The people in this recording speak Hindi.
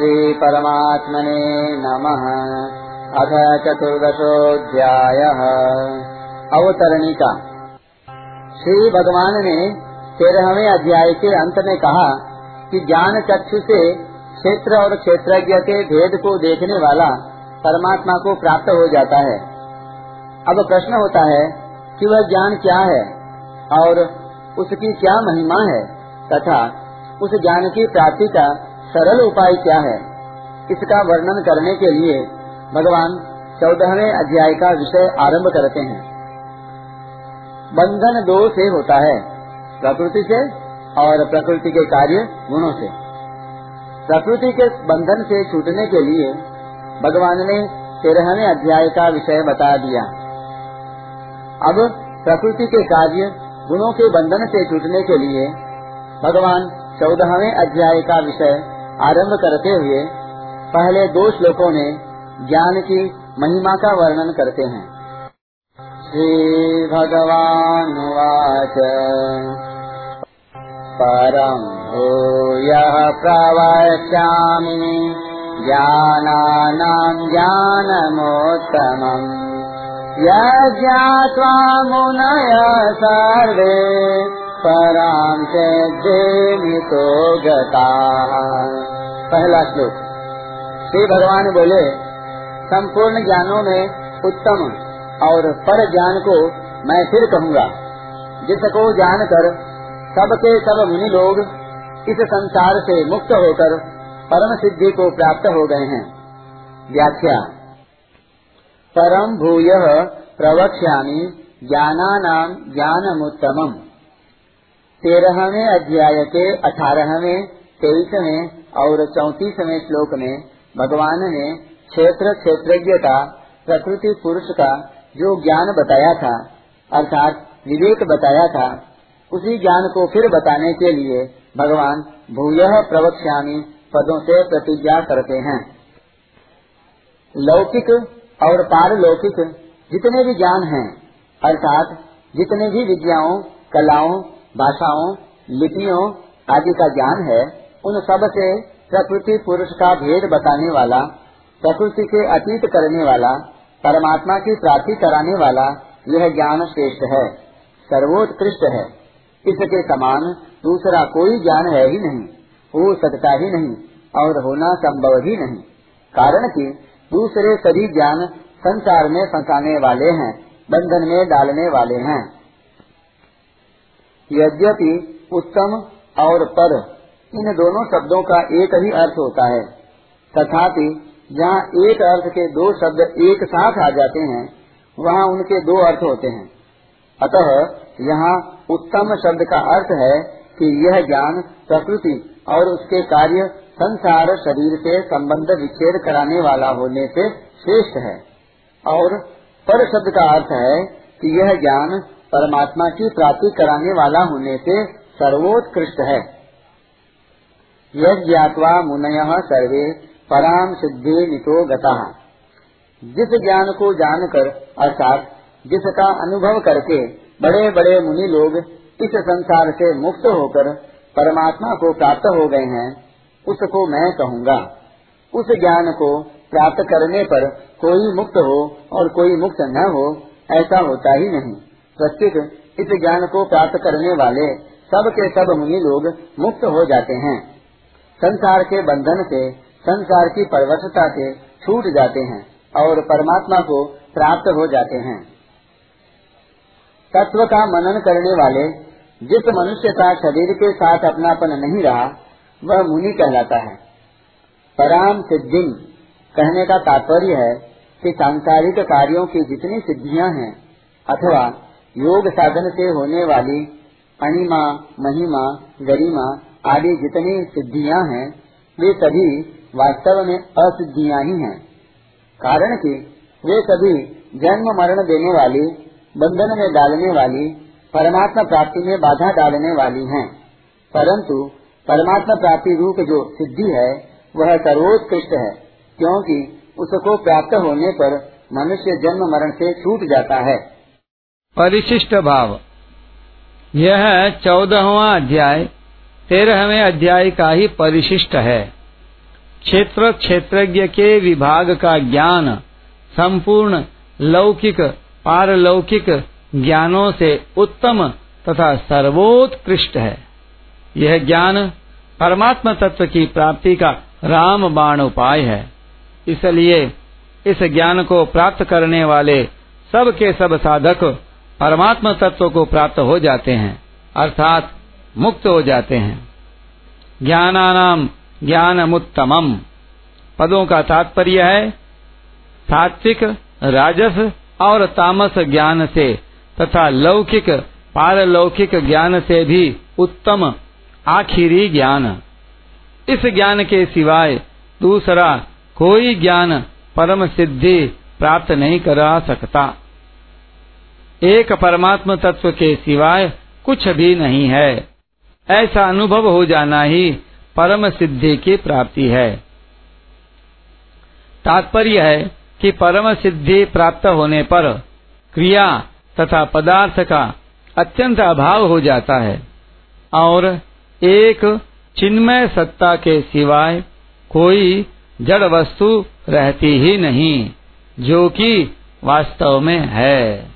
श्रीपरमात्मने नमः। अथ चतुर्दशोऽध्यायः। अवतरणिका। श्री भगवान ने तेरहवें अध्याय के अंत में कहा कि ज्ञान चक्षु से क्षेत्र और क्षेत्रज्ञ के भेद को देखने वाला परमात्मा को प्राप्त हो जाता है। अब प्रश्न होता है कि वह ज्ञान क्या है और उसकी क्या महिमा है तथा उस ज्ञान की प्राप्ति का सरल उपाय क्या है? इसका वर्णन करने के लिए भगवान चौदहवें अध्याय का विषय आरंभ करते हैं। बंधन दो से होता है, प्रकृति से और प्रकृति के कार्य गुणों से। प्रकृति के बंधन से छूटने के लिए भगवान ने तेरहवें अध्याय का विषय बता दिया। अब प्रकृति के कार्य गुणों के बंधन से छूटने के लिए भगवान चौदहवें अध्याय का विषय आरंभ करते हुए पहले दो श्लोकों में ज्ञान की महिमा का वर्णन करते हैं। श्री भगवान वाच परम भूय प्रवक्ष्यामि ज्ञानानां ज्ञानमोत्तमम् यज्ञात्वा मुनय सर्वे पराम तो गता पहला श्लोक। श्री भगवान बोले, संपूर्ण ज्ञानों में उत्तम और पर ज्ञान को मैं फिर कहूँगा। जिसको जानकर सबके सब मुनि लोग इस संसार से मुक्त होकर परम सिद्धि को प्राप्त हो गए हैं। व्याख्या। परम भूय प्रवक्ष्यामी ज्ञानानाम ज्ञानमुत्तमम। तेरहवें अध्याय के अठारहवें, तेईसवें और चौतीसवें श्लोक में भगवान ने क्षेत्र क्षेत्रज्ञ का प्रकृति पुरुष का जो ज्ञान बताया था, अर्थात विवेक बताया था, उसी ज्ञान को फिर बताने के लिए भगवान भूय प्रवक्ष्यामी पदों से प्रतिज्ञा करते हैं। लौकिक और पारलौकिक जितने भी ज्ञान हैं, अर्थात जितने भी विद्याओं, कलाओं भाषाओं, लिपियों आदि का ज्ञान है, उन सबसे प्रकृति पुरुष का भेद बताने वाला, प्रकृति के अतीत करने वाला, परमात्मा की प्राप्ति कराने वाला, यह ज्ञान श्रेष्ठ है, सर्वोत्कृष्ट है। इसके समान दूसरा कोई ज्ञान है ही नहीं, हो सकता ही नहीं, और होना संभव ही नहीं, कारण कि दूसरे सभी ज्ञान संसार में फंसाने वाले हैं, बंधन में डालने वाले हैं। यद्यपि उत्तम और पर। इन दोनों शब्दों का एक ही अर्थ होता है। तथापि जहाँ एक अर्थ के दो शब्द एक साथ आ जाते हैं, वहाँ उनके दो अर्थ होते हैं। अतः यहाँ उत्तम शब्द का अर्थ है कि यह ज्ञान प्रकृति और उसके कार्य संसार शरीर से संबंध विच्छेद कराने वाला होने से श्रेष्ठ है। और पर शब्द का अर्थ है कि यह ज्ञान परमात्मा की प्राप्ति कराने वाला होने से सर्वोत्कृष्ट है। यह ज्ञातवा मुनय सर्वे पराम सिद्धि नितो गता। जिस ज्ञान को जानकर, अर्थात जिसका अनुभव करके बड़े बड़े मुनि लोग इस संसार से मुक्त होकर परमात्मा को प्राप्त हो गए हैं, उसको मैं कहूँगा। उस ज्ञान को प्राप्त करने पर कोई मुक्त हो और कोई मुक्त न हो, ऐसा होता ही नहीं। प्रत्येक इस ज्ञान को प्राप्त करने वाले सब के सब मुनि लोग मुक्त हो जाते हैं। संसार के बंधन से, संसार की परवशता से छूट जाते हैं और परमात्मा को प्राप्त हो जाते हैं। तत्व का मनन करने वाले, जिस मनुष्य का शरीर के साथ अपनापन नहीं रहा, वह मुनि कहलाता है। पराम सिद्धि। कहने का तात्पर्य है कि सांसारिक कार्यों की जितनी सिद्धियाँ हैं, अथवा योग साधन से होने वाली अणिमा, महिमा, गरिमा आदि जितनी सिद्धियाँ हैं, वे सभी वास्तव में असिद्धियाँ ही हैं। कारण कि वे सभी जन्म मरण देने वाली, बंधन में डालने वाली, परमात्मा प्राप्ति में बाधा डालने वाली हैं। परंतु परमात्मा प्राप्ति रूप जो सिद्धि है, वह सर्वोत्कृष्ट है, क्योंकि उसको प्राप्त होने पर मनुष्य जन्म मरण से छूट जाता है। परिशिष्ट भाव। यह चौदहवा अध्याय, तेरहवें अध्याय का ही परिशिष्ट है। क्षेत्र क्षेत्रज्ञ के विभाग का ज्ञान संपूर्ण लौकिक, पारलौकिक ज्ञानों से उत्तम तथा सर्वोत्कृष्ट है। यह ज्ञान परमात्मा तत्व की प्राप्ति का राम बाण उपाय है। इसलिए इस ज्ञान को प्राप्त करने वाले सब के सब साधक परमात्मा तत्व को प्राप्त हो जाते हैं, अर्थात मुक्त हो जाते हैं। ज्ञानानाम ज्ञानमुत्तमम। पदों का तात्पर्य है, सात्विक, राजस और तामस ज्ञान से तथा लौकिक, पारलौकिक ज्ञान से भी उत्तम आखिरी ज्ञान। इस ज्ञान के सिवाय दूसरा कोई ज्ञान परम सिद्धि प्राप्त नहीं करा सकता। एक परमात्म तत्व के सिवाय कुछ भी नहीं है। ऐसा अनुभव हो जाना ही परम सिद्धि की प्राप्ति है। तात्पर्य है कि परम सिद्धि प्राप्त होने पर क्रिया तथा पदार्थ का अत्यंत अभाव हो जाता है और एक चिन्मय सत्ता के सिवाय कोई जड़ वस्तु रहती ही नहीं, जो कि वास्तव में है।